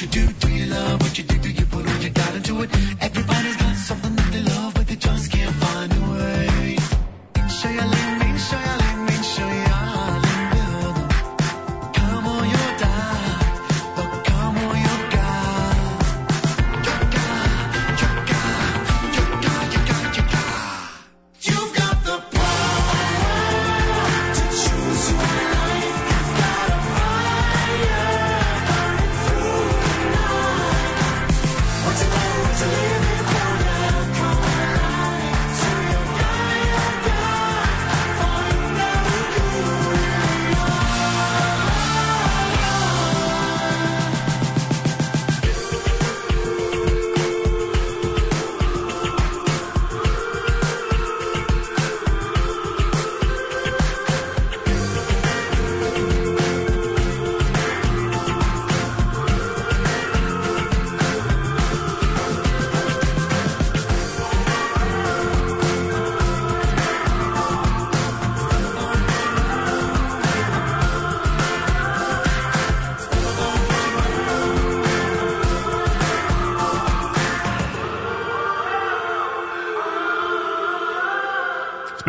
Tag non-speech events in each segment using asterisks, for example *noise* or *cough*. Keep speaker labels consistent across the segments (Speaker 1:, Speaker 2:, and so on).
Speaker 1: what you do? Do you love what you do? Do you put all your God into it?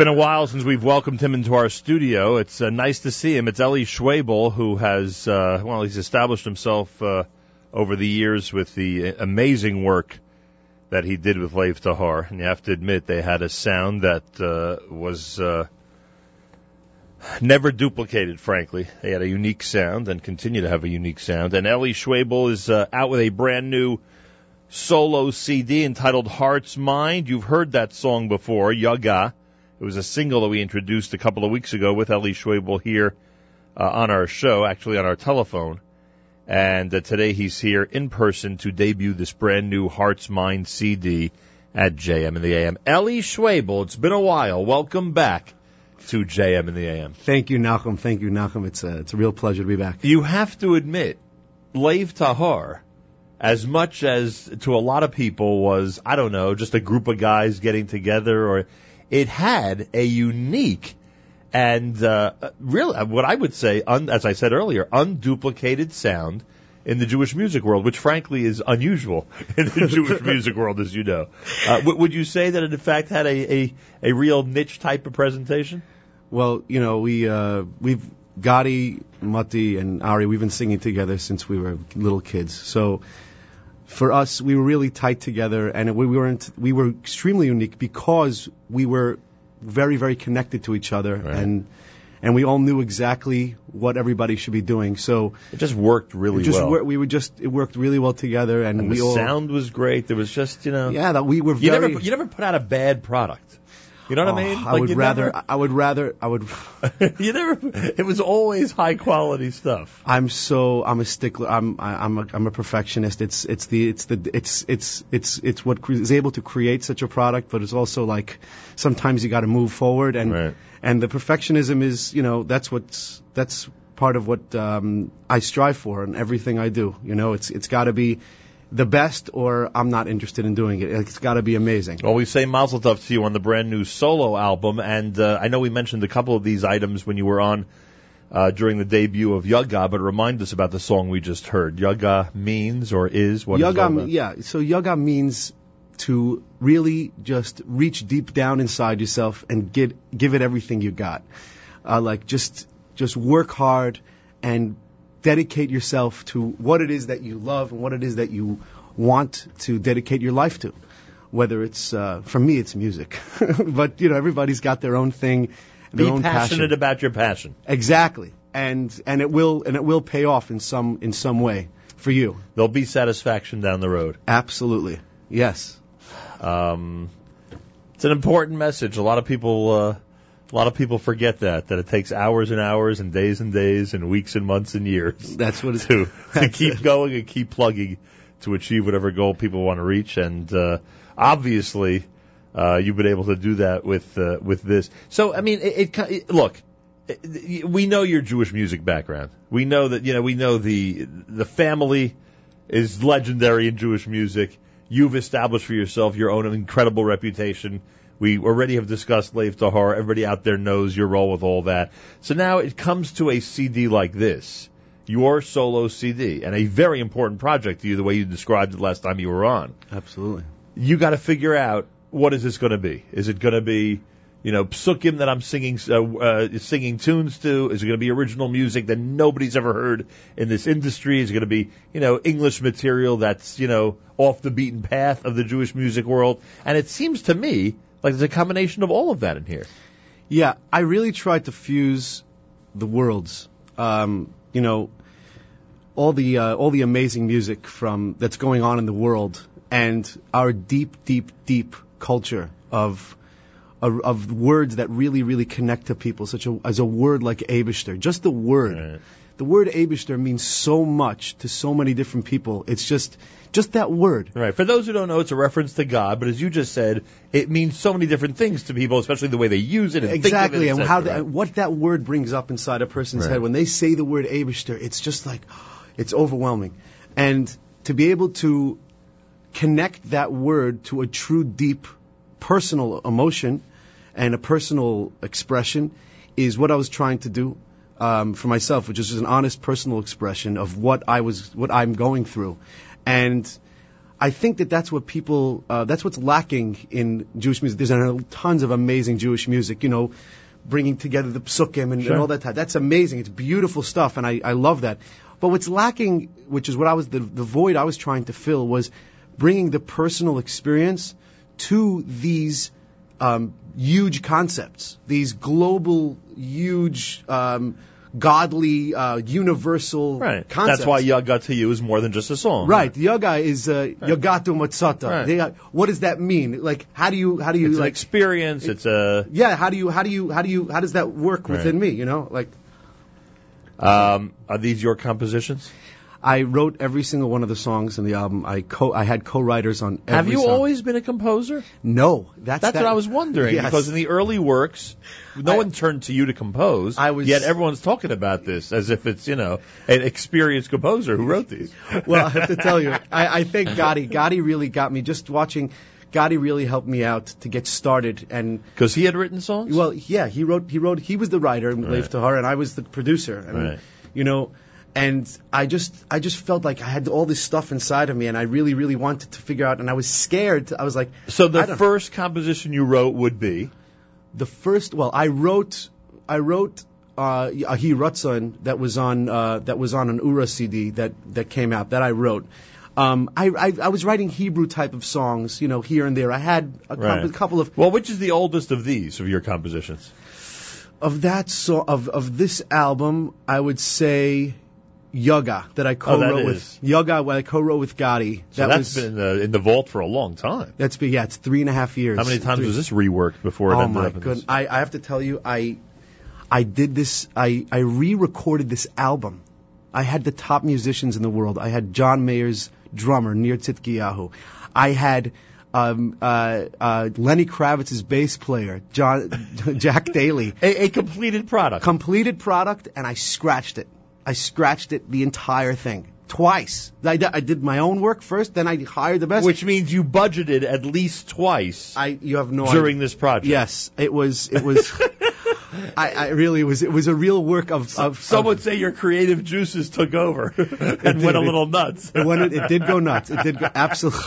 Speaker 2: Been a while since we've welcomed him into our studio. It's uh, nice to see him. It's Eli Schwebel, who has, uh, well, he's established himself uh, over the years with the amazing work that he did with Lev Tahor. And you have to admit, they had a sound that uh, was uh, never duplicated, frankly. They had a unique sound and continue to have a unique sound. And Eli Schwebel is uh, out with a brand new solo CD entitled Heart's Mind. You've heard that song before, Yaga. It was a single that we introduced a couple of weeks ago with Eli Schwebel here uh, on our show, actually on our telephone. And uh, today he's here in person to debut this brand new Heart's Mind CD at JM in the AM. Eli Schwebel, it's been a while. Welcome back to JM in the AM.
Speaker 3: Thank you, Nachum. Thank you, Nachum. It's a, it's a real pleasure to be back.
Speaker 2: You have to admit, Lev Tahar, as much as to a lot of people was, I don't know, just a group of guys getting together or it had a unique and uh, really what I would say, un, as I said earlier, unduplicated sound in the Jewish music world, which frankly is unusual *laughs* in the Jewish music world, as you know. Uh, w- would you say that it in fact had a, a, a real niche type of presentation?
Speaker 3: Well, you know, we uh, we've Gotti, Mati, and Ari. We've been singing together since we were little kids. So for us, we were really tight together, and we weren't. We were extremely unique because we were very, very connected to each other,
Speaker 2: Right.
Speaker 3: and and we all knew exactly what everybody should be doing. So
Speaker 2: It just worked really
Speaker 3: just
Speaker 2: well.
Speaker 3: wor- we were just it worked really well together, and,
Speaker 2: and
Speaker 3: we
Speaker 2: the
Speaker 3: all
Speaker 2: sound was great. There was just, you know,
Speaker 3: yeah that we were
Speaker 2: you
Speaker 3: very.
Speaker 2: never you never put out a bad product. You know what I
Speaker 3: Oh,
Speaker 2: mean?
Speaker 3: I would rather.
Speaker 2: never-
Speaker 3: I would rather. I would. *laughs*
Speaker 2: you never. It was always high quality stuff.
Speaker 3: I'm so I'm a stickler. I'm I, I'm a I'm a perfectionist. It's it's the it's the it's it's it's it's what cre- is able to create such a product, but it's also like sometimes you got to move forward and
Speaker 2: Right.
Speaker 3: and the perfectionism is you know that's what's that's part of what um, I strive for in everything I do. You know, it's it's got to be the best, or I'm not interested in doing it. It's got to be amazing.
Speaker 2: Well, we say Mazel Tov to you on the brand new solo album, and uh, I know we mentioned a couple of these items when you were on uh, during the debut of Yaga, but remind us about the song we just heard. Yaga means or is what
Speaker 3: Yaga,
Speaker 2: about?
Speaker 3: yeah. So yaga means to really just reach deep down inside yourself and get give it everything you got. Uh, like just just work hard and dedicate yourself to what it is that you love and what it is that you want to dedicate your life to. Whether it's uh, for me, it's music, *laughs* but you know everybody's got their own thing, their
Speaker 2: Be
Speaker 3: own
Speaker 2: passionate
Speaker 3: passion.
Speaker 2: about your passion.
Speaker 3: Exactly, and and it will and it will pay off in some in some way for you.
Speaker 2: There'll be satisfaction down the road.
Speaker 3: Absolutely, yes.
Speaker 2: Um, it's an important message. A lot of people, uh, a lot of people forget that that it takes hours and hours and days and days and weeks and months and years
Speaker 3: That's what it's
Speaker 2: to *laughs* to keep going and keep plugging to achieve whatever goal people want to reach. And uh, obviously, uh, you've been able to do that with uh, with this. So, I mean, it, it, it look. it- We know your Jewish music background. We know that you know. We know the the family is legendary in Jewish music. You've established for yourself your own incredible reputation. We already have discussed Lev Tahor. Everybody out there knows your role with all that. So now it comes to a CD like this. your solo CD and a very important project to you, the way you described it last time you were on.
Speaker 3: Absolutely.
Speaker 2: You got to figure out what is this going to be? Is it going to be, you know, psukim that I'm singing uh, uh, singing tunes to? Is it going to be original music that nobody's ever heard in this industry? Is it going to be, you know, English material that's, you know, off the beaten path of the Jewish music world? And it seems to me like there's a combination of all of that in here.
Speaker 3: Yeah, I really tried to fuse the worlds. Um, you know, all the uh, all the amazing music from that's going on in the world and our deep, deep, deep culture of of, of words that really, really connect to people, such a, as a word like Abishter. Just the word.
Speaker 2: Right.
Speaker 3: The word Abishter means so much to so many different people. It's just, just that word.
Speaker 2: Right. For those who don't know, it's a reference to God, but as you just said, it means so many different things to people, especially the way they use it and
Speaker 3: exactly,
Speaker 2: think of it,
Speaker 3: and how that, what that word brings up inside a person's
Speaker 2: Right.
Speaker 3: head when they say the word Abishter, it's just like *gasps* it's overwhelming, and to be able to connect that word to a true, deep, personal emotion and a personal expression is what I was trying to do um, for myself, which is an honest, personal expression of what I was, what I'm going through, and. I think that that's what people, uh, that's what's lacking in Jewish music. There's tons of amazing Jewish music, you know, bringing together the psukim and,
Speaker 2: Sure.
Speaker 3: and all that. type. That's amazing. It's beautiful stuff, and I, I love that. But what's lacking, which is what I was, the, the void I was trying to fill, was bringing the personal experience to these um, huge concepts, these global, huge, um, godly, uh, universal
Speaker 2: Right.
Speaker 3: concepts.
Speaker 2: That's why Yaga to you is more than just a song.
Speaker 3: Right, yoga is uh, yagata u'matzata.
Speaker 2: Right.
Speaker 3: They, uh, what does that mean? Like, how do you, how do you
Speaker 2: It's an
Speaker 3: like,
Speaker 2: experience. It's a.
Speaker 3: yeah, how do you, how do you, how do you, how does that work within me? You know, like,
Speaker 2: Um, are these your compositions?
Speaker 3: I wrote every single one of the songs in the album. I co, I had co-writers on every
Speaker 2: Have you
Speaker 3: song.
Speaker 2: always been a composer?
Speaker 3: No, that's
Speaker 2: That's
Speaker 3: that-
Speaker 2: what I was wondering.
Speaker 3: Yes.
Speaker 2: Because in the early works, no
Speaker 3: I-
Speaker 2: one turned to you to compose.
Speaker 3: I was-
Speaker 2: Yet everyone's talking about this as if it's you know an experienced composer who wrote these.
Speaker 3: well, I have to *laughs* tell you, I, I think Gotti, Gotti really got me. Just watching, Gotti really helped me out to get started. And
Speaker 2: Because he had written songs.
Speaker 3: well, yeah, he wrote, he wrote, he was the writer in
Speaker 2: Right.
Speaker 3: Lev Tahor, and I was the producer. And,
Speaker 2: Right.
Speaker 3: You know, and I just, I just felt like I had all this stuff inside of me, and I really, really wanted to figure out. And I was scared. I was like,
Speaker 2: so the first composition you wrote would be
Speaker 3: the first well i wrote i wrote uh ahi Ratzon that was on uh that was on an ura cd that that came out that i wrote um i i, I was writing hebrew type of songs you know here and there i had a couple,
Speaker 2: Right.
Speaker 3: couple of
Speaker 2: well. Which is the oldest of these of your compositions?
Speaker 3: of that so of of this album i would say Yoga that I co-wrote
Speaker 2: Oh,
Speaker 3: with. Yoga I co-wrote with Gotti.
Speaker 2: So
Speaker 3: that
Speaker 2: that's
Speaker 3: was
Speaker 2: been in the, in the vault for a long time.
Speaker 3: that's been yeah, it's three and a half years.
Speaker 2: How many times
Speaker 3: Three-
Speaker 2: was this reworked before it
Speaker 3: Oh
Speaker 2: ended
Speaker 3: my
Speaker 2: up in
Speaker 3: goodness! I, I have to tell you, I I did this. I I re-recorded this album. I had the top musicians in the world. I had John Mayer's drummer Nir Zidkyahu. I had um, uh, uh, Lenny Kravitz's bass player John *laughs* Jack Daley.
Speaker 2: A, a completed product.
Speaker 3: Completed product, and I scratched it. I scratched it the entire thing twice. I, I did my own work first, then I hired the best.
Speaker 2: which means you budgeted at least twice
Speaker 3: I you have no
Speaker 2: during
Speaker 3: idea.
Speaker 2: this project.
Speaker 3: Yes, it was. It was. *laughs* I, I really was. It was a real work of. of
Speaker 2: Some
Speaker 3: of,
Speaker 2: would say your creative juices took over *laughs* and
Speaker 3: did.
Speaker 2: went a little nuts.
Speaker 3: it, went, it did go nuts. It did go absolutely.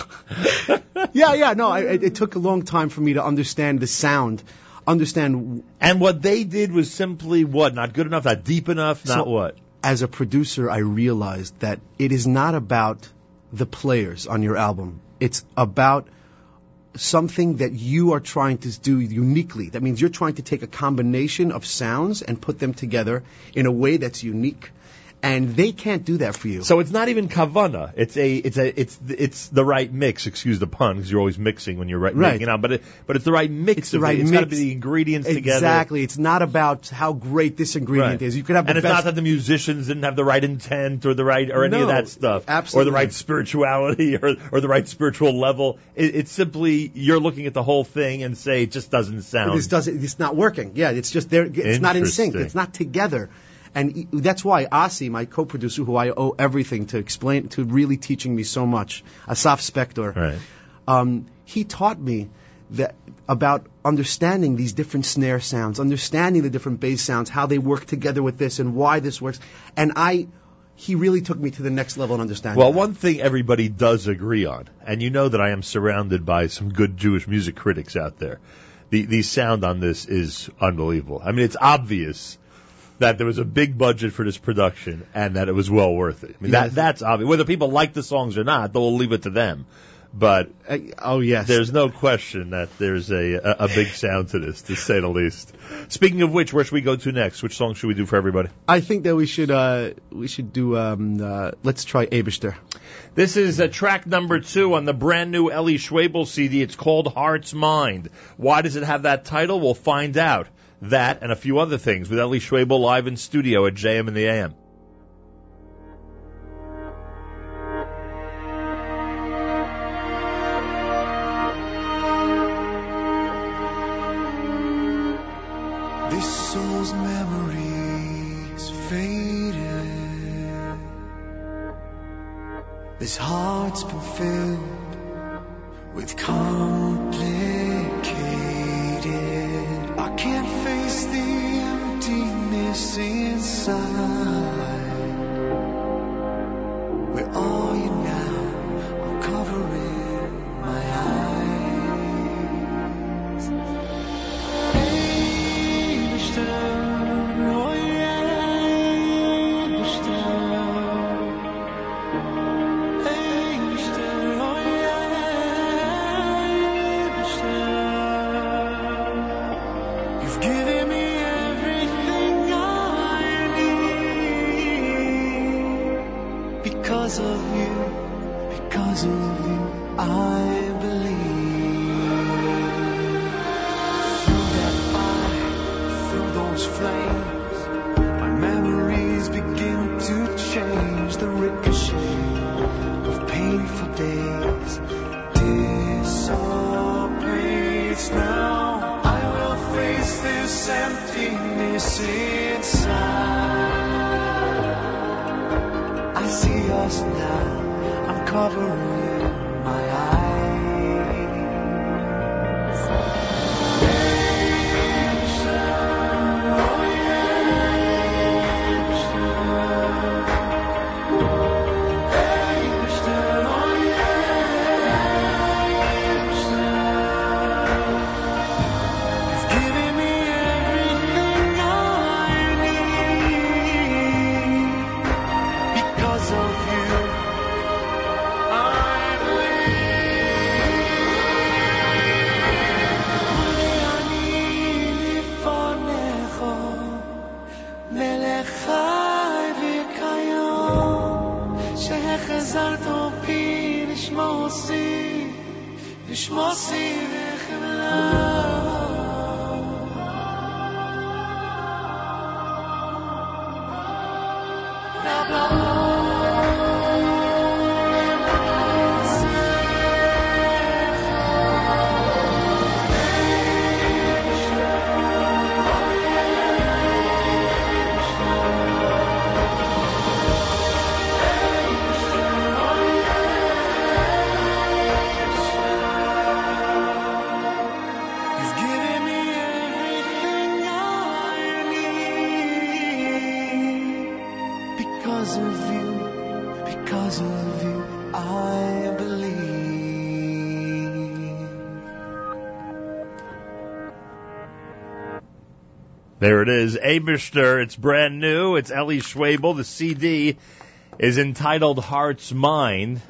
Speaker 3: *laughs* yeah, yeah. No, I, it, it took a long time for me to understand the sound, understand
Speaker 2: and what they did was simply what? Not good enough, not deep enough, not
Speaker 3: So-
Speaker 2: what?
Speaker 3: As a producer, I realized that it is not about the players on your album. It's about something that you are trying to do uniquely. That means you're trying to take a combination of sounds and put them together in a way that's unique. And they can't do that for you.
Speaker 2: So it's not even kavana. It's a, it's a, it's, it's the right mix. Excuse the pun, because you're always mixing when you're right,
Speaker 3: Right.
Speaker 2: making out. But it, but it's the right mix.
Speaker 3: It's the right
Speaker 2: it. It's got to be the ingredients together.
Speaker 3: exactly. It's not about how great this ingredient
Speaker 2: Right.
Speaker 3: is. You could have the
Speaker 2: and it's not that the musicians didn't have the right intent or the right or any
Speaker 3: No,
Speaker 2: of that stuff,
Speaker 3: absolutely.
Speaker 2: or the right spirituality or or the right spiritual level. It, it's simply you're looking at the whole thing and say it just doesn't sound.
Speaker 3: this doesn't it's not working yeah it's just there it's not in sync it's not together and that's why Asi, my co-producer, who I owe everything to explain, to really teaching me so much, Asaf Spector,
Speaker 2: Right.
Speaker 3: um, he taught me that about understanding these different snare sounds, understanding the different bass sounds, how they work together with this, and why this works. And I, he really took me to the next level in understanding.
Speaker 2: Well,
Speaker 3: that.
Speaker 2: one thing everybody does agree on, and you know that I am surrounded by some good Jewish music critics out there. The the sound on this is unbelievable. I mean, it's obvious that there was a big budget for this production and that it was well worth it. I mean,
Speaker 3: Yes.
Speaker 2: that that's obvious. Whether people like the songs or not, they'll leave it to them. But
Speaker 3: Uh, oh yes,
Speaker 2: there's no question that there's a, a a big sound to this, to say the least. Speaking of which, where should we go to next? Which song should we do for everybody?
Speaker 3: I think that we should uh, we should do. Um, uh, let's try Abishter.
Speaker 2: This is uh, track number two on the brand new Eli Schwebel CD. It's called Heart's Mind. Why does it have that title? We'll find out. That and a few other things with Eli Schwebel live in studio at JM and the AM.
Speaker 1: Inside. I see us now. I'm covering my
Speaker 2: There it is, Abishter. It's brand new. It's Eli Schwebel. The CD is entitled Heart's Mind.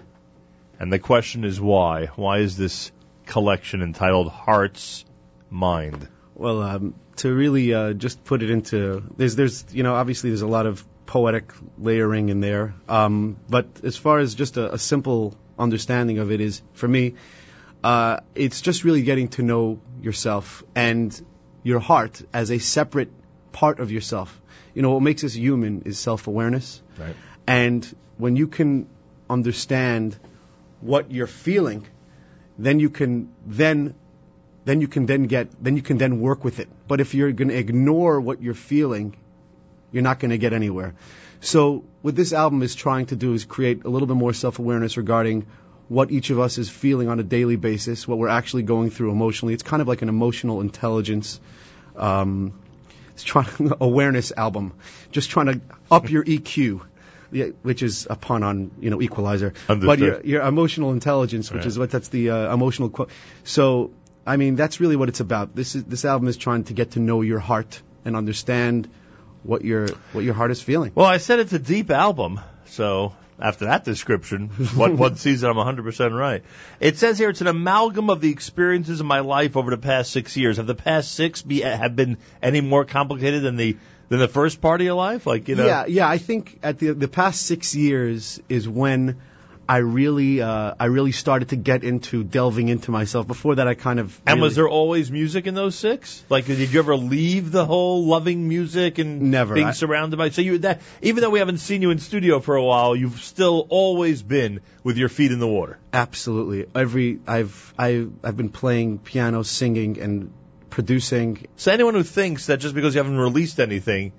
Speaker 2: And the question is why? Why is this collection entitled Heart's Mind?
Speaker 3: Well, um, to really uh, just put it into there's there's you know obviously there's a lot of poetic layering in there, um, but as far as just a, a simple understanding of it is for me, uh, it's just really getting to know yourself and your heart as a separate part of yourself. You know what makes us human is self-awareness,
Speaker 2: Right.
Speaker 3: and when you can understand what you're feeling, then you can then then you can then get then you can then work with it. But if you're going to ignore what you're feeling, you're not going to get anywhere. So what this album is trying to do is create a little bit more self-awareness regarding what each of us is feeling on a daily basis, what we're actually going through emotionally. It's kind of like an emotional intelligence um, it's trying *laughs* awareness album, just trying to up your EQ. which is a pun on you know Equalizer.
Speaker 2: Understood.
Speaker 3: But your your emotional intelligence, which
Speaker 2: Right.
Speaker 3: is what that's the uh, emotional quote. So I mean that's really what it's about. This is this album is trying to get to know your heart and understand what your what your heart is feeling.
Speaker 2: Well, I said it's a deep album, so after that description, one sees it, I'm 100% right. It says here it's an amalgam of the experiences of my life over the past six years. Have the past six be have been any more complicated than the than the first part of your life? Like you know,
Speaker 3: Yeah, yeah. I think at the the past six years is when I really uh, I really started to get into delving into myself. Before that, I kind of
Speaker 2: And was there always music in those six? Like, did you ever leave the whole loving music and
Speaker 3: Never.
Speaker 2: being
Speaker 3: I-
Speaker 2: surrounded by? So you that even though we haven't seen you in studio for a while, you've still always been with your feet in the water.
Speaker 3: absolutely every I've I I've been playing piano, singing, and producing.
Speaker 2: So anyone who thinks that just because you haven't released anything,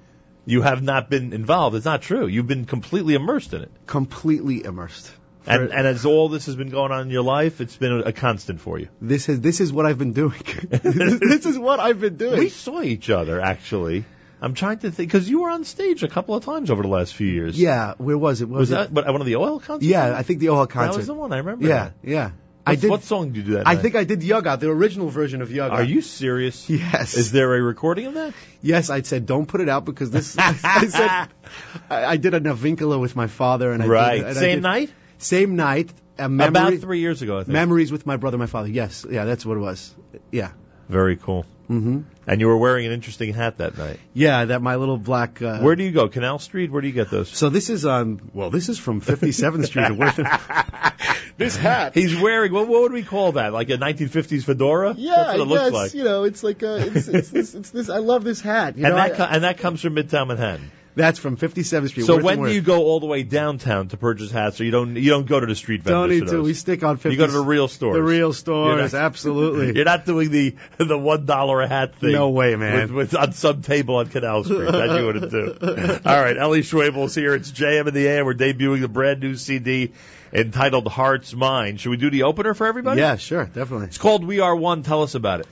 Speaker 2: you have not been involved, it's not true. You've been completely immersed in it.
Speaker 3: completely immersed.
Speaker 2: And, and as all this has been going on in your life, it's been a, a constant for you.
Speaker 3: this is this is what I've been doing. *laughs* this is what I've been doing.
Speaker 2: We saw each other actually. I'm trying to think because you were on stage a couple of times over the last few years.
Speaker 3: yeah, where was it?
Speaker 2: Was
Speaker 3: it?
Speaker 2: that but one of the OL concerts?
Speaker 3: Yeah, I think the OL
Speaker 2: that
Speaker 3: concert.
Speaker 2: was the one I remember.
Speaker 3: Yeah,
Speaker 2: that.
Speaker 3: yeah. I did.
Speaker 2: What song did you do that?
Speaker 3: I
Speaker 2: night?
Speaker 3: think I did Yaga, the original version of Yaga.
Speaker 2: Are you serious?
Speaker 3: Yes.
Speaker 2: Is there a recording of that?
Speaker 3: Yes, I said don't put it out because this. *laughs* I said *laughs* I, I did a Navincula with my father, and I
Speaker 2: right.
Speaker 3: Did, and I
Speaker 2: Same
Speaker 3: did-
Speaker 2: night.
Speaker 3: Same night. A memory,
Speaker 2: About three years ago, I think.
Speaker 3: memories with my brother, my father. Yes, yeah, that's what it was. Yeah,
Speaker 2: Very cool.
Speaker 3: hmm
Speaker 2: And you were wearing an interesting hat that night.
Speaker 3: yeah, that my little black. Uh,
Speaker 2: Where do you go? Canal Street? Where do you get those?
Speaker 3: So this is um. Well, this is from 57th Street. of Worth- *laughs* this hat.
Speaker 2: He's wearing what? What would we call that? Like a 1950s fedora?
Speaker 3: Yeah,
Speaker 2: That's what it
Speaker 3: I
Speaker 2: looks
Speaker 3: guess
Speaker 2: like.
Speaker 3: you know it's like uh, it's, it's, this, it's this. I love this hat. You
Speaker 2: and
Speaker 3: know,
Speaker 2: that
Speaker 3: I-
Speaker 2: co- and that comes from Midtown Manhattan.
Speaker 3: That's from 57th Street.
Speaker 2: So
Speaker 3: Worth
Speaker 2: when do you go all the way downtown to purchase hats, or you don't you don't go to the street vendors?
Speaker 3: Don't need to. We stick on 50.
Speaker 2: You go to the real stores.
Speaker 3: The real
Speaker 2: You're not- *laughs*
Speaker 3: absolutely.
Speaker 2: You're not doing the the one dollar a hat thing.
Speaker 3: No way, man.
Speaker 2: With, with on some table on Canal Street that you wouldn't do. *laughs* All right, Eli Schwebel's here. It's JM in the AM. We're debuting the brand new CD entitled Heart's Mind. Should we do the opener for everybody?
Speaker 3: Yeah, sure, definitely.
Speaker 2: It's called We Are One. Tell us about it.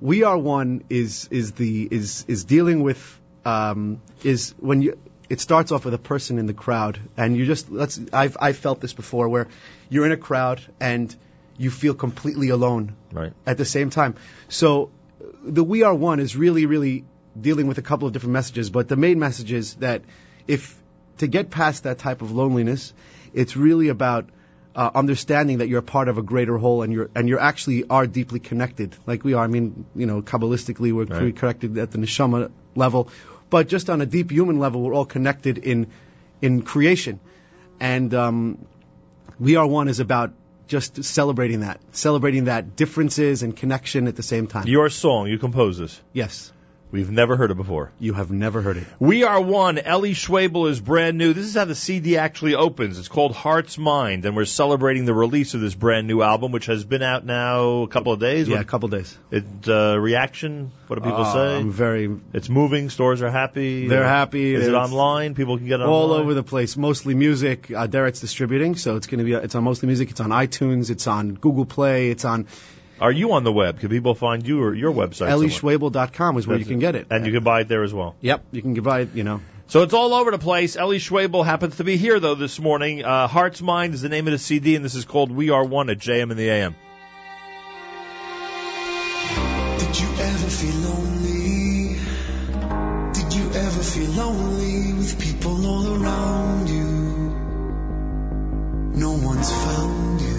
Speaker 3: We are one is is the is is dealing with um, is when you it starts off with a person in the crowd and you just let's I've I felt this before where you're in a crowd and you feel completely alone
Speaker 2: Right.
Speaker 3: at the same time. So the We Are One is really, really dealing with a couple of different messages, but the main message is that if to get past that type of loneliness, it's really about uh, understanding that you're a part of a greater whole and you're and you actually are deeply connected, like we are. I mean, you know, kabbalistically we're
Speaker 2: Right.
Speaker 3: connected at the neshama level, but just on a deep human level, we're all connected in in creation, and um, we are one is about just celebrating that, celebrating that differences and connection at the same time.
Speaker 2: Your song, you compose this.
Speaker 3: yes,
Speaker 2: We've never heard it before.
Speaker 3: you have never heard it.
Speaker 2: We Are One. Eli Schwebel is brand new. This is how the CD actually opens. It's called Heart's Mind, and we're celebrating the release of this brand new album, which has been out now a couple of days.
Speaker 3: Yeah, a couple days.
Speaker 2: It, uh, reaction? What do people
Speaker 3: Oh,
Speaker 2: say?
Speaker 3: I'm very
Speaker 2: It's moving. Stores are happy.
Speaker 3: They're happy.
Speaker 2: Is it online? People can get it
Speaker 3: all
Speaker 2: online?
Speaker 3: over the place. Mostly music. Uh, Derek's distributing, so it's going to be. It's on mostly music. It's on iTunes. It's on Google Play. It's on
Speaker 2: Are you on the web? Can people find you or your website? somewhere?
Speaker 3: elischwebel.com is where you
Speaker 2: That's
Speaker 3: can get it.
Speaker 2: And you can buy it there as well.
Speaker 3: Yep, you can buy it. You know.
Speaker 2: So it's all over the place. Eli Schwebel happens to be here though this morning. Uh, Heart's Mind is the name of the CD, and this is called We Are One at JM and the AM.
Speaker 1: Did you ever feel lonely? Did you ever feel lonely with people all around you? No one's found you.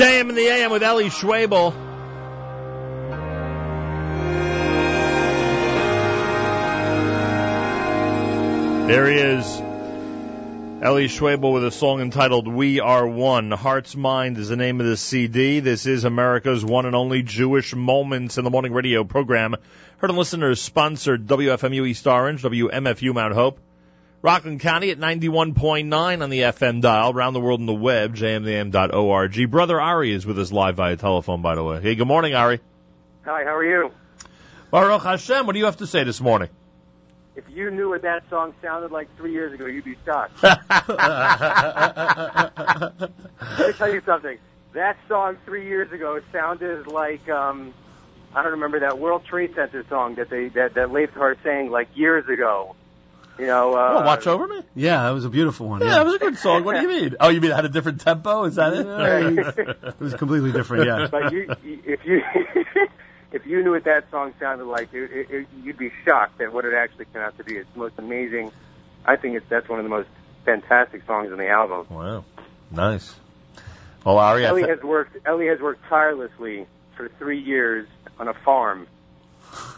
Speaker 2: JM in the AM with Eli Schwebel. There he is. Eli Schwebel with a song entitled We Are One. Heart's Mind is the name of the CD. This is America's one and only Jewish Moments in the Morning radio program. Heard and listeners sponsored WFMU East Orange, WMFU Mount Hope. Rockland County at 91.9 on the FM dial, around the world on the web, jmdm.org. Brother Ari is with us live via telephone, by the way. Hey, good morning, Ari.
Speaker 4: Hi, how are you?
Speaker 2: Baruch Hashem, what do you have to say this morning?
Speaker 4: If you knew what that song sounded like three years ago, you'd be shocked. *laughs* Let me tell you something. That song three years ago sounded like um, I don't remember that World Trade Center song that they that that Leif Hart sang like years ago. You know, uh,
Speaker 2: oh, watch over me?
Speaker 3: Yeah, that was a beautiful one.
Speaker 2: Yeah, it was a good song. What do you *laughs* mean? Oh, you mean it had a different tempo? Is that it? *laughs*
Speaker 3: It was completely different. Yeah.
Speaker 4: But you, if you *laughs* if you knew what that song sounded like, it, it, it, you'd be shocked at what it actually turned out to be. It's the most amazing. I think it's that's one of the most fantastic songs on the album.
Speaker 2: wow. Nice. Well, Ari, I
Speaker 4: Eli
Speaker 2: th-
Speaker 4: has worked. Eli has worked tirelessly for three years on a farm.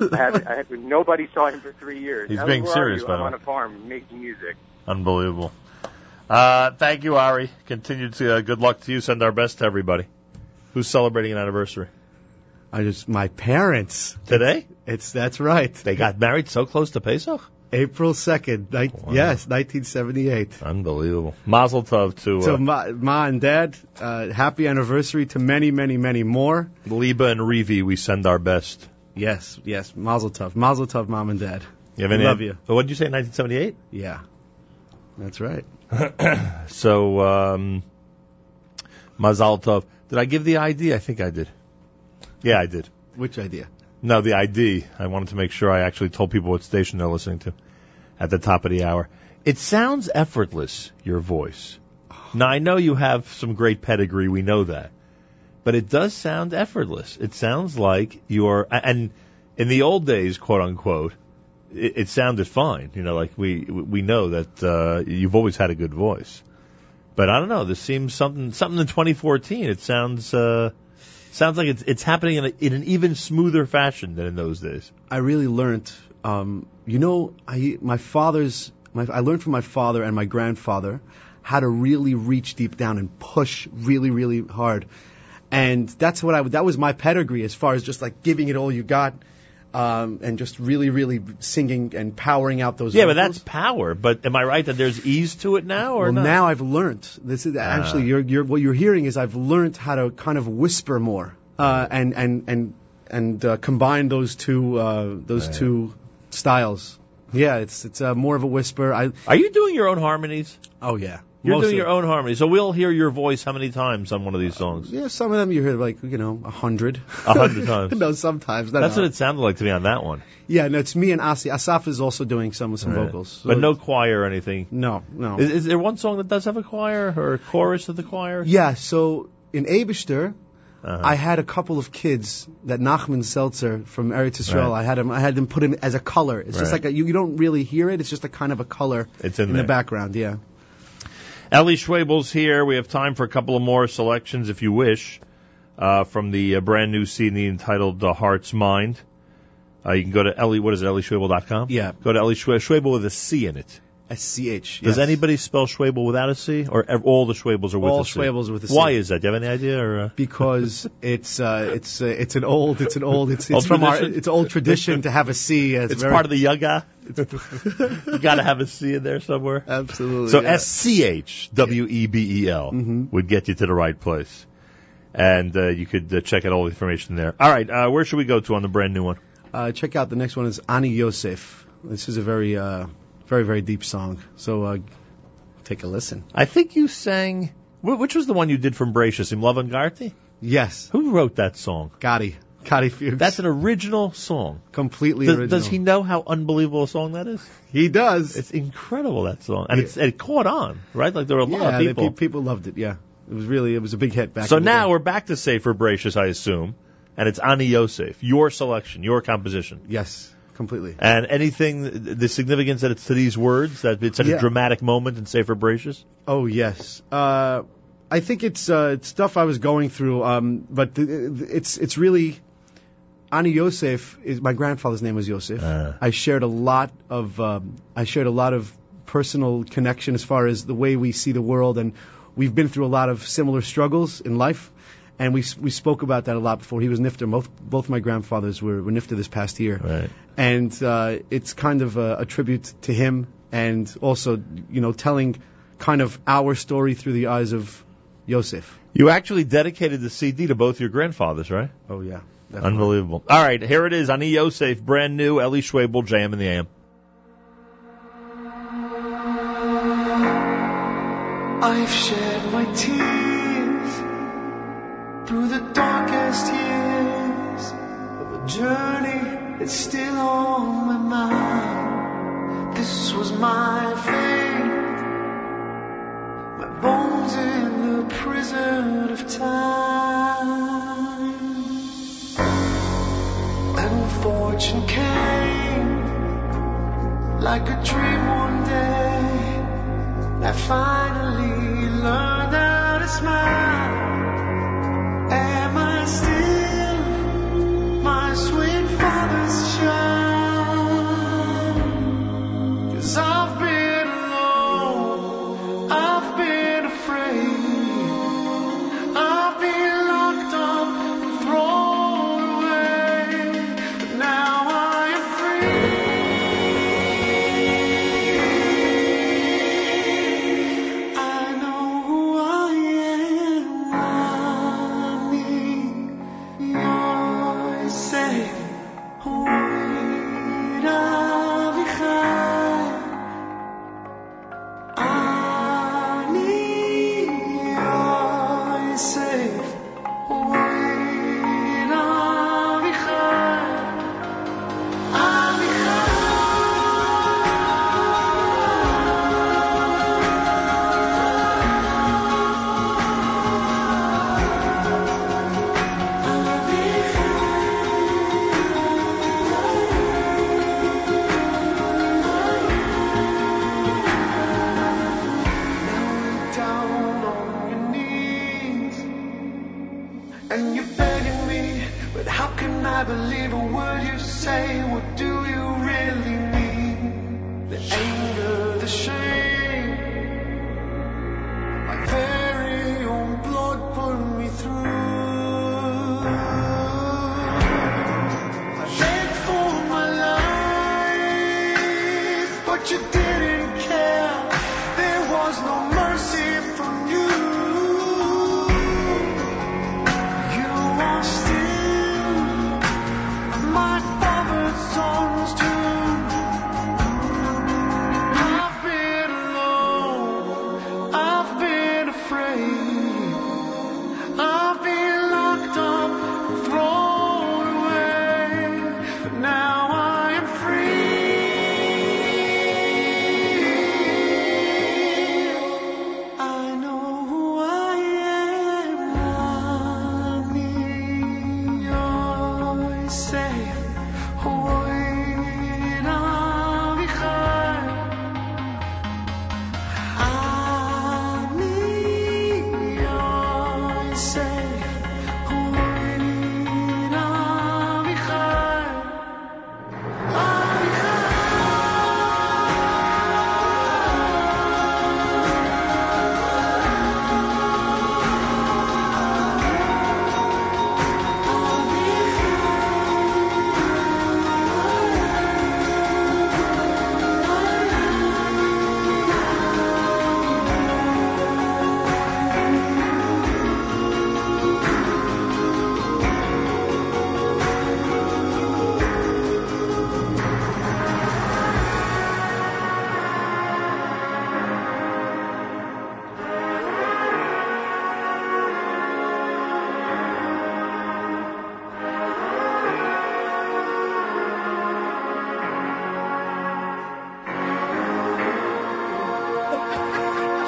Speaker 4: I had, I had, nobody saw him for three years.
Speaker 2: He's
Speaker 4: Eli,
Speaker 2: being serious,
Speaker 4: you?
Speaker 2: by
Speaker 4: I'm on a farm making music.
Speaker 2: unbelievable. Uh, thank you, Ari. Continued to, uh, good luck to you. Send our best to everybody. Who's celebrating an anniversary?
Speaker 3: I just my parents.
Speaker 2: Today?
Speaker 3: It's that's right.
Speaker 2: They got married so close to Pesach?
Speaker 3: April second. Ni-
Speaker 2: Wow.
Speaker 3: Yes, 1978.
Speaker 2: Unbelievable. Mazel tov to uh,
Speaker 3: So ma, ma and dad, uh, happy anniversary to many, many, many more.
Speaker 2: Liba and Revi. We send our best.
Speaker 3: Yes, yes, Mazel tov, Mazel tov, mom and dad.
Speaker 2: You have any,
Speaker 3: Love you.
Speaker 2: What did you say, 1978?
Speaker 3: Yeah, that's right. *clears throat*
Speaker 2: So, um, Mazal Tov. Did I give the ID? I think I did. Yeah, I did.
Speaker 3: Which idea?
Speaker 2: No, the ID. I wanted to make sure I actually told people what station they're listening to at the top of the hour. It sounds effortless, your voice. Now, I know you have some great pedigree. We know that. But it does sound effortless. It sounds like you're, and in the old days, quote unquote, it, it sounded fine. You know, like we, we know that, uh, you've always had a good voice. But I don't know. This seems something, something in 2014. It sounds, uh, sounds like it's, it's happening in, a, in an even smoother fashion than in those days.
Speaker 3: I really learned. Um, you know, I my father's. My, I learned from my father and my grandfather how to really reach deep down and push really, really hard. And that's what I. That was my pedigree as far as just like giving it all you got. um, and just really, really singing and powering out those.
Speaker 2: Yeah, but that's power. But am I right that there's ease to it now, or
Speaker 3: well,
Speaker 2: not?
Speaker 3: now I've learned. This is actually you're, you're, what you're hearing is I've learned how to kind of whisper more uh, and and and and uh, combine those two uh, those
Speaker 2: Right.
Speaker 3: two styles. Yeah, it's it's uh, more of a whisper. I
Speaker 2: Are you doing your own harmonies?
Speaker 3: oh yeah,
Speaker 2: You're
Speaker 3: Most
Speaker 2: doing your own harmony, so we'll hear your voice how many times on one of these songs?
Speaker 3: Yeah, some of them you hear like you know a hundred.
Speaker 2: A hundred times. *laughs*
Speaker 3: no, sometimes. No,
Speaker 2: That's what it sounded like to me on that one.
Speaker 3: Yeah, no, it's me and Asi. Asaf is also doing some some
Speaker 2: Right.
Speaker 3: vocals, So
Speaker 2: but no choir or anything.
Speaker 3: no, no.
Speaker 2: Is, is there one song that does have a choir or a chorus of the choir?
Speaker 3: Yeah, so in Abishter,
Speaker 2: Uh-huh.
Speaker 3: I had a couple of kids that Nachman Seltzer from Eretz Yisrael.
Speaker 2: Right.
Speaker 3: I had them. I had them put in as a color. It's just like a, you, you don't really hear it. It's just a kind of a color
Speaker 2: It's in
Speaker 3: in the background. Yeah.
Speaker 2: Eli Schwebel's here. We have time for a couple of more selections, if you wish, uh, from the uh, brand new CD entitled "The Heart's Mind." Uh, you can go to Eli. What is it? EliSchwebel.com.
Speaker 3: Yeah.
Speaker 2: Go to Eli Schwebel, Schwebel with a C in it.
Speaker 3: S C H.
Speaker 2: Does
Speaker 3: yes.
Speaker 2: anybody spell Schwebel without a C, or ev- all the Schwebels are with
Speaker 3: All
Speaker 2: a C?
Speaker 3: Schwebels with a C.
Speaker 2: Why is that? Do you have any idea? Or uh,
Speaker 3: Because it's uh, it's uh, it's an old it's an old it's,
Speaker 2: Old
Speaker 3: it's from our
Speaker 2: tradition?
Speaker 3: it's old tradition to have a C. As
Speaker 2: it's
Speaker 3: very,
Speaker 2: part of the Yaga. you got to have a C in there somewhere.
Speaker 3: absolutely.
Speaker 2: So. S C H W E B E L would get you to the right place, and uh, you could uh, check out all the information there. All right, uh, where should we go to on the brand new one?
Speaker 3: Uh, check out the next one is Ani Yosef. This is a very uh, very very deep song. So uh, take a listen.
Speaker 2: I think you sang. Which was the one you did from Bereishis? Im Love and Garty?
Speaker 3: Yes,
Speaker 2: Who wrote that song?
Speaker 3: Gotti. Gotti Fuchs.
Speaker 2: That's an original song.
Speaker 3: completely
Speaker 2: Does,
Speaker 3: original.
Speaker 2: does he know how unbelievable a song that is?
Speaker 3: He does.
Speaker 2: It's incredible that song, and it's, it caught on, right? Like there were a lot of people.
Speaker 3: pe- people loved it. Yeah, it was really it was a big hit back.
Speaker 2: so
Speaker 3: in
Speaker 2: now
Speaker 3: day.
Speaker 2: we're back to Sefer Bereishis, I assume, and it's Ani Yosef, your selection, your composition.
Speaker 3: yes, completely.
Speaker 2: And anything, the significance that it's to these words, that it's at a dramatic moment in Sefer Bereishis?
Speaker 3: Oh yes. Uh, I think it's uh, it's stuff I was going through, um, but th- it's it's really. Ani Yosef is my grandfather's name was Yosef.
Speaker 2: Uh.
Speaker 3: I shared a lot of um, I shared a lot of personal connection as far as the way we see the world, and we've been through a lot of similar struggles in life, and we we spoke about that a lot before. He was nifter. Both both my grandfathers were, were nifter this past year,
Speaker 2: Right.
Speaker 3: and uh, it's kind of a, a tribute to him, and also you know telling kind of our story through the eyes of Yosef.
Speaker 2: You actually dedicated the CD to both your grandfathers, right?
Speaker 3: Oh yeah, definitely.
Speaker 2: Unbelievable. All right, here it is. Ani Yosef, brand new, Eli Schwebel, JM in the AM.
Speaker 1: I've shed my tears through the darkest years of a journey that's still on my mind. This was my fate, my bones in the prison of time. And fortune came like a dream one day. I finally learned how to smile. Mean? The anger,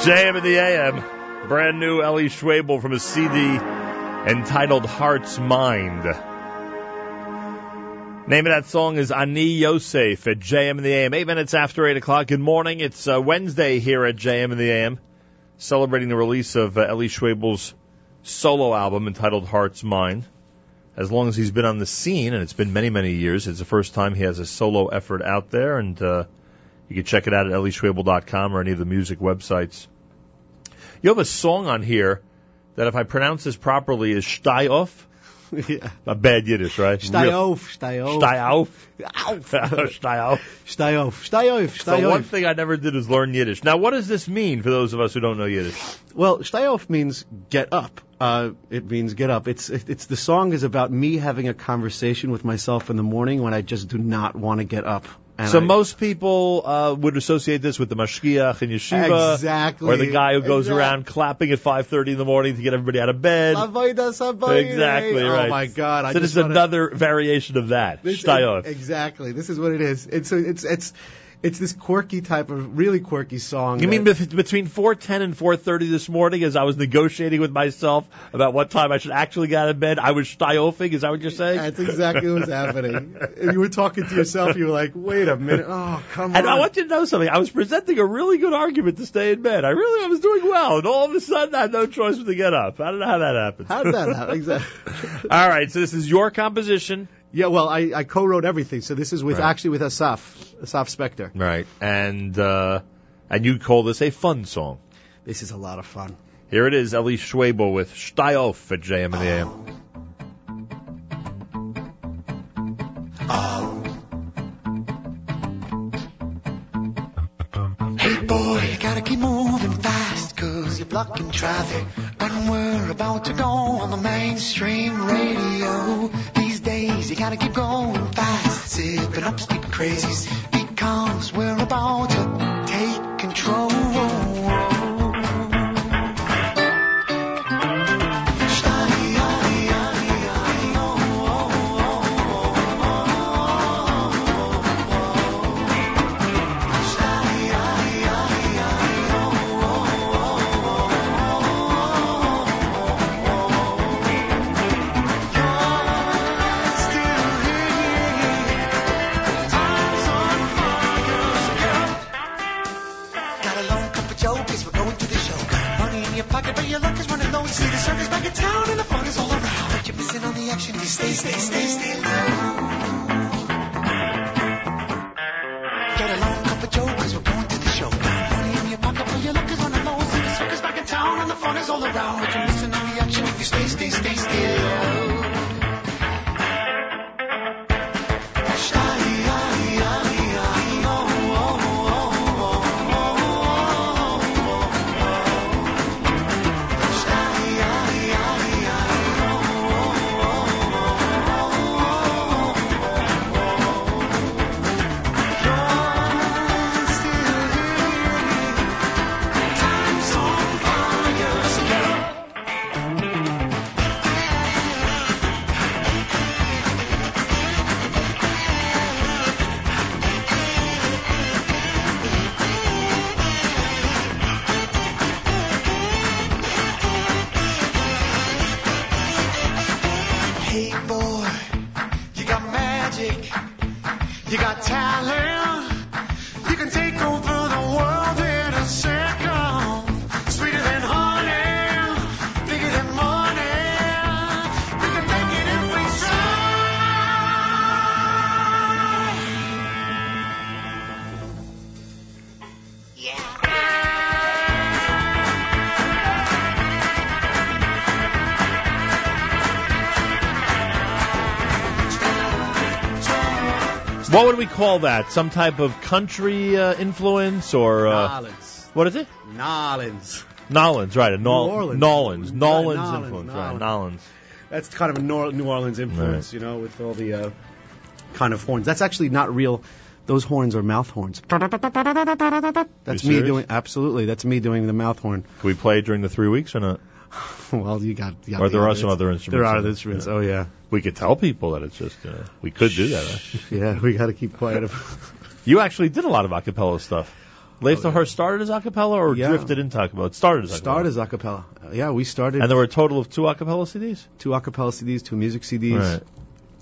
Speaker 2: JM in the AM. Brand new Eli Schwebel from a CD entitled Heart's Mind. Name of that song is Ani Yosef at JM in the AM. Eight minutes after eight o'clock. Good morning. It's uh, Wednesday here at JM in the AM, celebrating the release of uh, Eli Schwebel's solo album entitled Heart's Mind. As long as he's been on the scene, and it's been many, many years, it's the first time he has a solo effort out there, and uh, you can check it out at elischwebel.com or any of the music websites. You have a song on here that, if I pronounce this properly, is Steyoff. *laughs*
Speaker 3: yeah.
Speaker 2: A bad Yiddish, right?
Speaker 3: Stay
Speaker 2: Real-
Speaker 3: auf, stay auf.
Speaker 2: Steyoff. Steyoff.
Speaker 3: Auf, stay auf, *laughs* stay
Speaker 2: So one thing I never did is learn Yiddish. Now, what does this mean for those of us who don't know Yiddish?
Speaker 3: Well, stay auf means get up. Uh, it means get up. It's it's the song is about me having a conversation with myself in the morning when I just do not want to get up. And
Speaker 2: so
Speaker 3: I-
Speaker 2: most people uh, would associate this with the mashgiach in yeshiva,
Speaker 3: Exactly.
Speaker 2: or the guy who goes
Speaker 3: Exact-
Speaker 2: around clapping at 5:30 in the morning to get everybody out of bed.
Speaker 3: Avoida saboide.
Speaker 2: Exactly
Speaker 3: oh my God! I
Speaker 2: so this is
Speaker 3: wanna-
Speaker 2: another variation of that.
Speaker 3: This-. Exactly. This is what it is. It's it's it's it's this quirky type of really quirky song.
Speaker 2: You mean between 4:10 and 4:30 this morning, as I was negotiating with myself about what time I should actually get out of bed, I was steyoffing. Is that what you're saying?
Speaker 3: That's exactly what's happening. And you were talking to yourself. You were like, "Wait a minute! Oh, come
Speaker 2: And
Speaker 3: on!"
Speaker 2: I want you to know something. I was presenting a really good argument to stay in bed. I really, I was doing well, and all of a sudden, I had no choice but to get up. I don't know how that happened.
Speaker 3: How did that happen? Exactly. *laughs*
Speaker 2: All right, so this is your composition,
Speaker 3: Yeah, well, I, I co-wrote everything, so this is with
Speaker 2: Right.
Speaker 3: actually with Asaf, Asaf Spector.
Speaker 2: right? And uh, and you call this a fun song.
Speaker 3: This is a lot of fun.
Speaker 2: Here it is, Eli Schwebel with Steyoff at JM in the AM.
Speaker 1: Blocking traffic. And we're about to go on the mainstream radio. These days, you gotta keep going fast, zipping up, speed crazies, because we're about to
Speaker 2: What would we call that? Some type of country uh, influence or uh,
Speaker 3: Nolans.
Speaker 2: what is it?
Speaker 3: Nolans.
Speaker 2: Nolans, right? A Nol-
Speaker 3: New Orleans.
Speaker 2: Nolans, Nolans
Speaker 3: Nolans,
Speaker 2: influence, right?
Speaker 3: Nolans. That's kind of a Nor- New Orleans influence, you know, with all the uh, kind of horns. That's actually not real. Those horns are mouth horns. That's me
Speaker 2: serious?
Speaker 3: doing absolutely. That's me doing the mouth horn.
Speaker 2: Can we play it during the three weeks or not? *laughs*
Speaker 3: well, you got. You got
Speaker 2: Or
Speaker 3: the
Speaker 2: there are some other instruments.
Speaker 3: There are other instruments.
Speaker 2: yeah.
Speaker 3: Oh yeah,
Speaker 2: We could tell people that it's just, uh, we could do that. Right? *laughs*
Speaker 3: yeah. We got to keep quiet. *laughs*
Speaker 2: You actually did a lot of acapella stuff. Leif the Hearst started as acapella or
Speaker 3: Oh, Yeah.
Speaker 2: drifted into acapella? It started as acapella.
Speaker 3: Start as acapella. Uh, yeah, we started
Speaker 2: And there were a total of two acapella CDs?
Speaker 3: two acapella CDs, two music CDs.
Speaker 2: Right.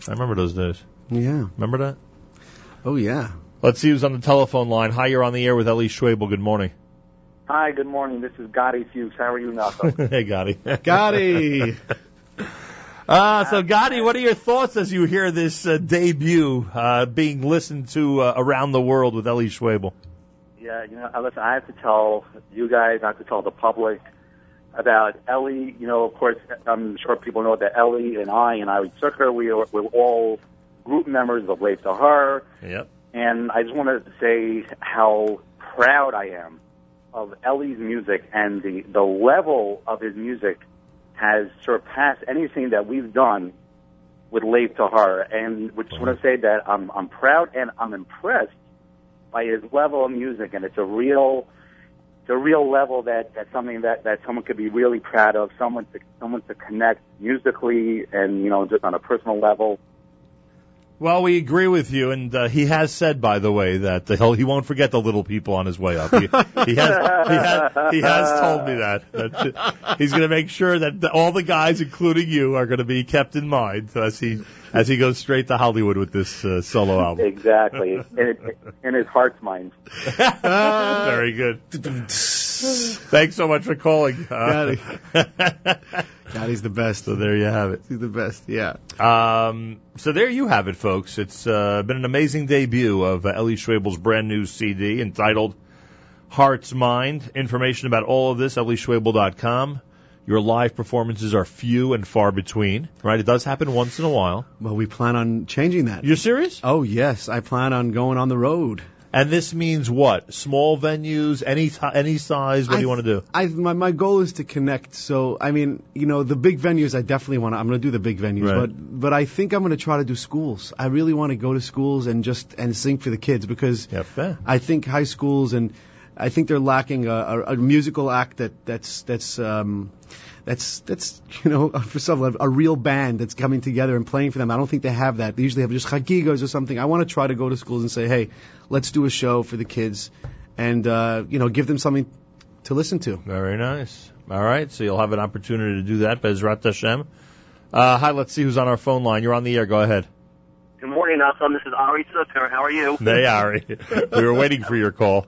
Speaker 2: I remember those days.
Speaker 3: Yeah.
Speaker 2: Remember that?
Speaker 3: Oh yeah.
Speaker 2: Let's see who's on the telephone line. Hi, you're on the air with Eli Schwebel. Good morning.
Speaker 5: Hi, good morning. This is Gotti Fuchs. How are you, Nachum? *laughs*
Speaker 2: hey, Gotti. *laughs*
Speaker 3: Gotti. *laughs*
Speaker 2: Uh, so, Gotti, what are your thoughts as you hear this uh, debut uh, being listened to uh, around the world with Eli Schwebel?
Speaker 5: yeah, you know, listen, I have to tell you guys, I have to tell the public about Eli. You know, of course, I'm sure people know that Eli and I and I took her. We were, we were all group members of Lev Tahor.
Speaker 2: Yep.
Speaker 5: And I just wanted to say how proud I am of Eli's music and the, the level of his music has surpassed anything that we've done with Lev Tahor. And I just want to say that I'm, I'm proud and I'm impressed by his level of music. And it's a real, it's a real level that, that's something that, that someone could be really proud of, someone to, someone to connect musically and, you know, just on a personal level.
Speaker 2: Well, we agree with you, and uh, he has said, by the way, that uh, he'll, he won't forget the little people on his way up. He, he has he has he has told me that, that he's going to make sure that the, all the guys, including you, are going to be kept in mind as he as he goes straight to Hollywood with this uh, solo album.
Speaker 5: Exactly. in, it- in his heart's mind. *laughs*
Speaker 2: Very good. *sighs* Thanks so much for calling. Uh,
Speaker 3: Gotti's *laughs* the best.
Speaker 2: so there you have it.
Speaker 3: He's the best. Yeah.
Speaker 2: Um, so there you have it, folks. It's uh, been an amazing debut of uh, Eli Schwebel's brand new CD entitled Heart's Mind. Information about all of this, elischwebel.com. Your live performances are few and far between, right? It does happen once in a while.
Speaker 3: Well, we plan on changing that.
Speaker 2: You're serious?
Speaker 3: Oh yes, I plan on going on the road.
Speaker 2: And this means what? Small venues, any ti any size? What do you want to do?
Speaker 3: I my my goal is to connect. So I mean, you know, the big venues I definitely want to. I'm going to do the big venues,
Speaker 2: Right.
Speaker 3: but but I think I'm going to try to do schools. I really want to go to schools and just and sing for the kids because
Speaker 2: Yeah.
Speaker 3: I think high schools and I think they're lacking a, a, a musical act that that's that's um that's that's you know *laughs* for some a, a real band that's coming together and playing for them. I don't think they have that. They usually have just chagigas or something. I want to try to go to schools and say, hey, let's do a show for the kids, and uh, you know give them something to listen to.
Speaker 2: Very nice. All right, so you'll have an opportunity to do that, Bezrat Hashem. Uh, hi, let's see who's on our phone line. You're on the air. Go ahead.
Speaker 6: Good morning, Nachum. This is Ari Zucker. How are you?
Speaker 2: Hey, Ari. *laughs* we were waiting for your call.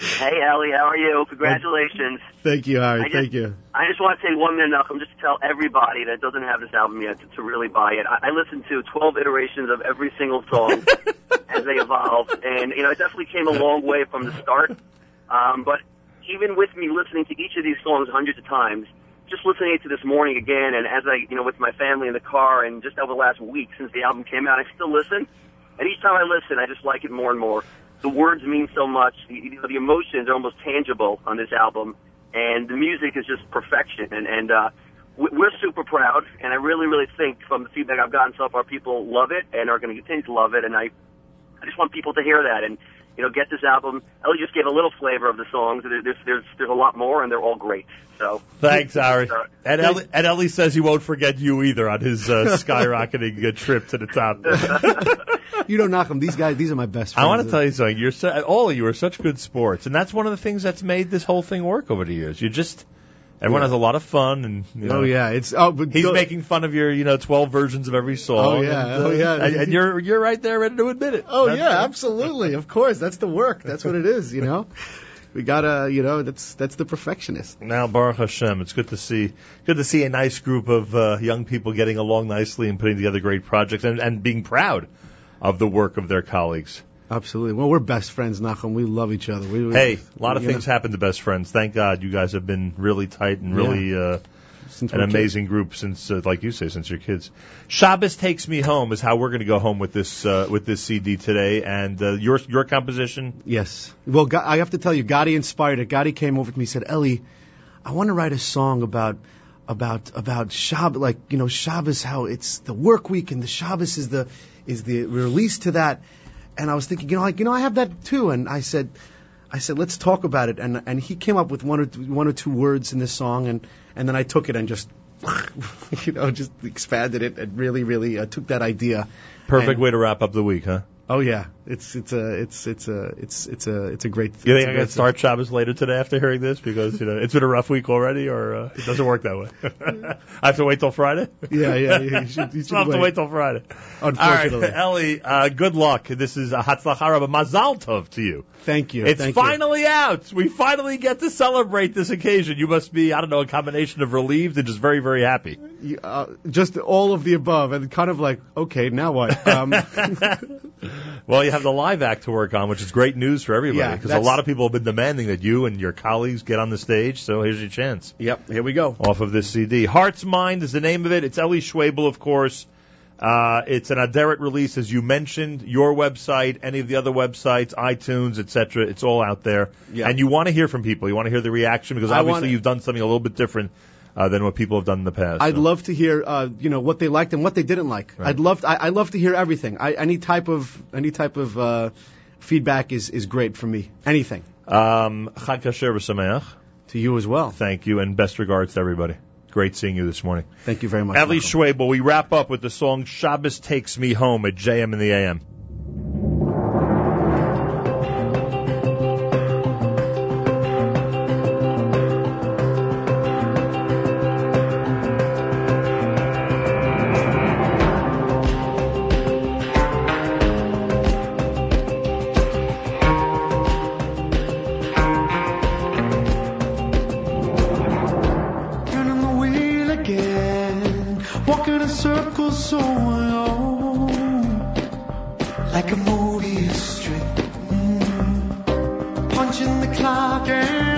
Speaker 6: Hey, Eli. How are you? Congratulations.
Speaker 3: Thank you, Harry.
Speaker 6: Just-
Speaker 3: Thank you.
Speaker 6: I just want to take one minute, Nachum, just to tell everybody that doesn't have this album yet to, to really buy it. I, I listened to 12 iterations of every single song *laughs* as they evolved, and you know, it definitely came a long way from the start. Um, but even with me listening to each of these songs hundreds of times, just listening to this morning again, and as I, you know, with my family in the car, and just over the last week since the album came out, I still listen. And each time I listen, I just like it more and more. The words mean so much. The, you know, the emotions are almost tangible on this album, and the music is just perfection. And, and uh, we- we're super proud, and I really, really think from the feedback I've gotten so far, people love it and are going to continue to love it. And I, I just want people to hear that and you know get this album. Eli just gave a little flavor of the songs. There- There's there's there's a lot more, and they're all great. So
Speaker 2: Thanks, Ari.
Speaker 6: Uh,
Speaker 2: And Eli, and Eli says he won't forget you either on his uh, *laughs* skyrocketing uh, trip to the top. *laughs*
Speaker 3: You don't knock them. These guys, these are my best friends.
Speaker 2: I want to tell you something. You're so, all of you are such good sports, and that's one of the things that's made this whole thing work over the years. You just everyone
Speaker 3: Yeah.
Speaker 2: has a lot of fun, and you know,
Speaker 3: Oh yeah, it's oh, but
Speaker 2: he's
Speaker 3: go-
Speaker 2: making fun of your you know twelve versions of every song.
Speaker 3: Oh, yeah.
Speaker 2: and, uh,
Speaker 3: Oh, yeah.
Speaker 2: and, and you're you're right there ready to admit it.
Speaker 3: Oh
Speaker 2: That's-
Speaker 3: yeah, absolutely. Of course, that's the work. That's what it is. You know, we gotta. You know, that's that's the perfectionist.
Speaker 2: Now, Baruch Hashem, it's good to see good to see a nice group of uh, young people getting along nicely and putting together great projects and, and being proud of the work of their colleagues.
Speaker 3: Absolutely. Well, we're best friends, Nachum. We love each other. We, we
Speaker 2: Hey, a lot of things
Speaker 3: know,
Speaker 2: happen to best friends. Thank God you guys have been really tight and really uh,
Speaker 3: Since
Speaker 2: an
Speaker 3: we're kids.
Speaker 2: amazing group since, uh, like you say, since your kids. Shabbos takes me home is how we're going to go home with this uh, with this CD today, and uh, your your composition.
Speaker 3: Yes. Well, I have to tell you, Gotti inspired it. Gotti came over to me and said, Eli, I want to write a song about about about Shabbos, like you know Shabbos, how it's the work week and the Shabbos is the is the release to that. And I was thinking, you know, like you know, I have that too. And I said, I said, let's talk about it. And and he came up with one or two, one or two words in this song, and and then I took it and just. *laughs* you know, just expanded it and really, really uh, took that idea.
Speaker 2: Perfect
Speaker 3: And-
Speaker 2: way to wrap up the week, huh?
Speaker 3: Oh yeah, it's it's a it's it's a it's it's a it's a great.
Speaker 2: You
Speaker 3: it's
Speaker 2: think
Speaker 3: a
Speaker 2: I
Speaker 3: great
Speaker 2: can start Shabbos later today after hearing this because you know it's been a rough week already, or uh, it doesn't work that way. *laughs* I have to wait till Friday.
Speaker 3: Yeah, yeah, yeah. You should, you *laughs* should
Speaker 2: I'll have to
Speaker 3: wait.
Speaker 2: wait till Friday.
Speaker 3: Unfortunately.
Speaker 2: right, Eli, uh, good luck. This is a Hatzlachara, but Mazal Tov to you.
Speaker 3: Thank you.
Speaker 2: It's
Speaker 3: Thank
Speaker 2: finally out. We finally get to celebrate this occasion. You must be, I don't know, a combination of relieved and just very, very happy.
Speaker 3: You. You, uh, just all of the above, and kind of like, okay, now what? Um, *laughs*
Speaker 2: Well, you have the live act to work on, which is great news for everybody
Speaker 3: Yeah,
Speaker 2: because a lot of people have been demanding that you and your colleagues get on the stage. So here's your chance.
Speaker 3: yep. Here we go.
Speaker 2: off of this CD. Heart's Mind is the name of it. It's Eli Schwebel, of course. Uh, it's an Aderet release, as you mentioned. Your website, any of the other websites, iTunes, etc. It's all out there.
Speaker 3: Yeah.
Speaker 2: And you want to hear from people. You want to hear the reaction because obviously you've done something a little bit different uh, than what people have done in the past.
Speaker 3: I'd
Speaker 2: So-
Speaker 3: love to hear, uh, you know, what they liked and what they didn't like.
Speaker 2: Right.
Speaker 3: I'd love, I, I love to hear everything. I, any type of, any type of uh, feedback is is great for me. Anything.
Speaker 2: Um, Chag Kasher V'Sameach.
Speaker 3: To you as well.
Speaker 2: Thank you, and best regards to everybody. Great seeing you this morning.
Speaker 3: Thank you very much. Eli.
Speaker 2: Schwebel, we wrap up with the song Shabbos Takes Me Home at JM in the AM.
Speaker 1: Walking in circles so alone, like a movie strip. Mm. Punching the clock and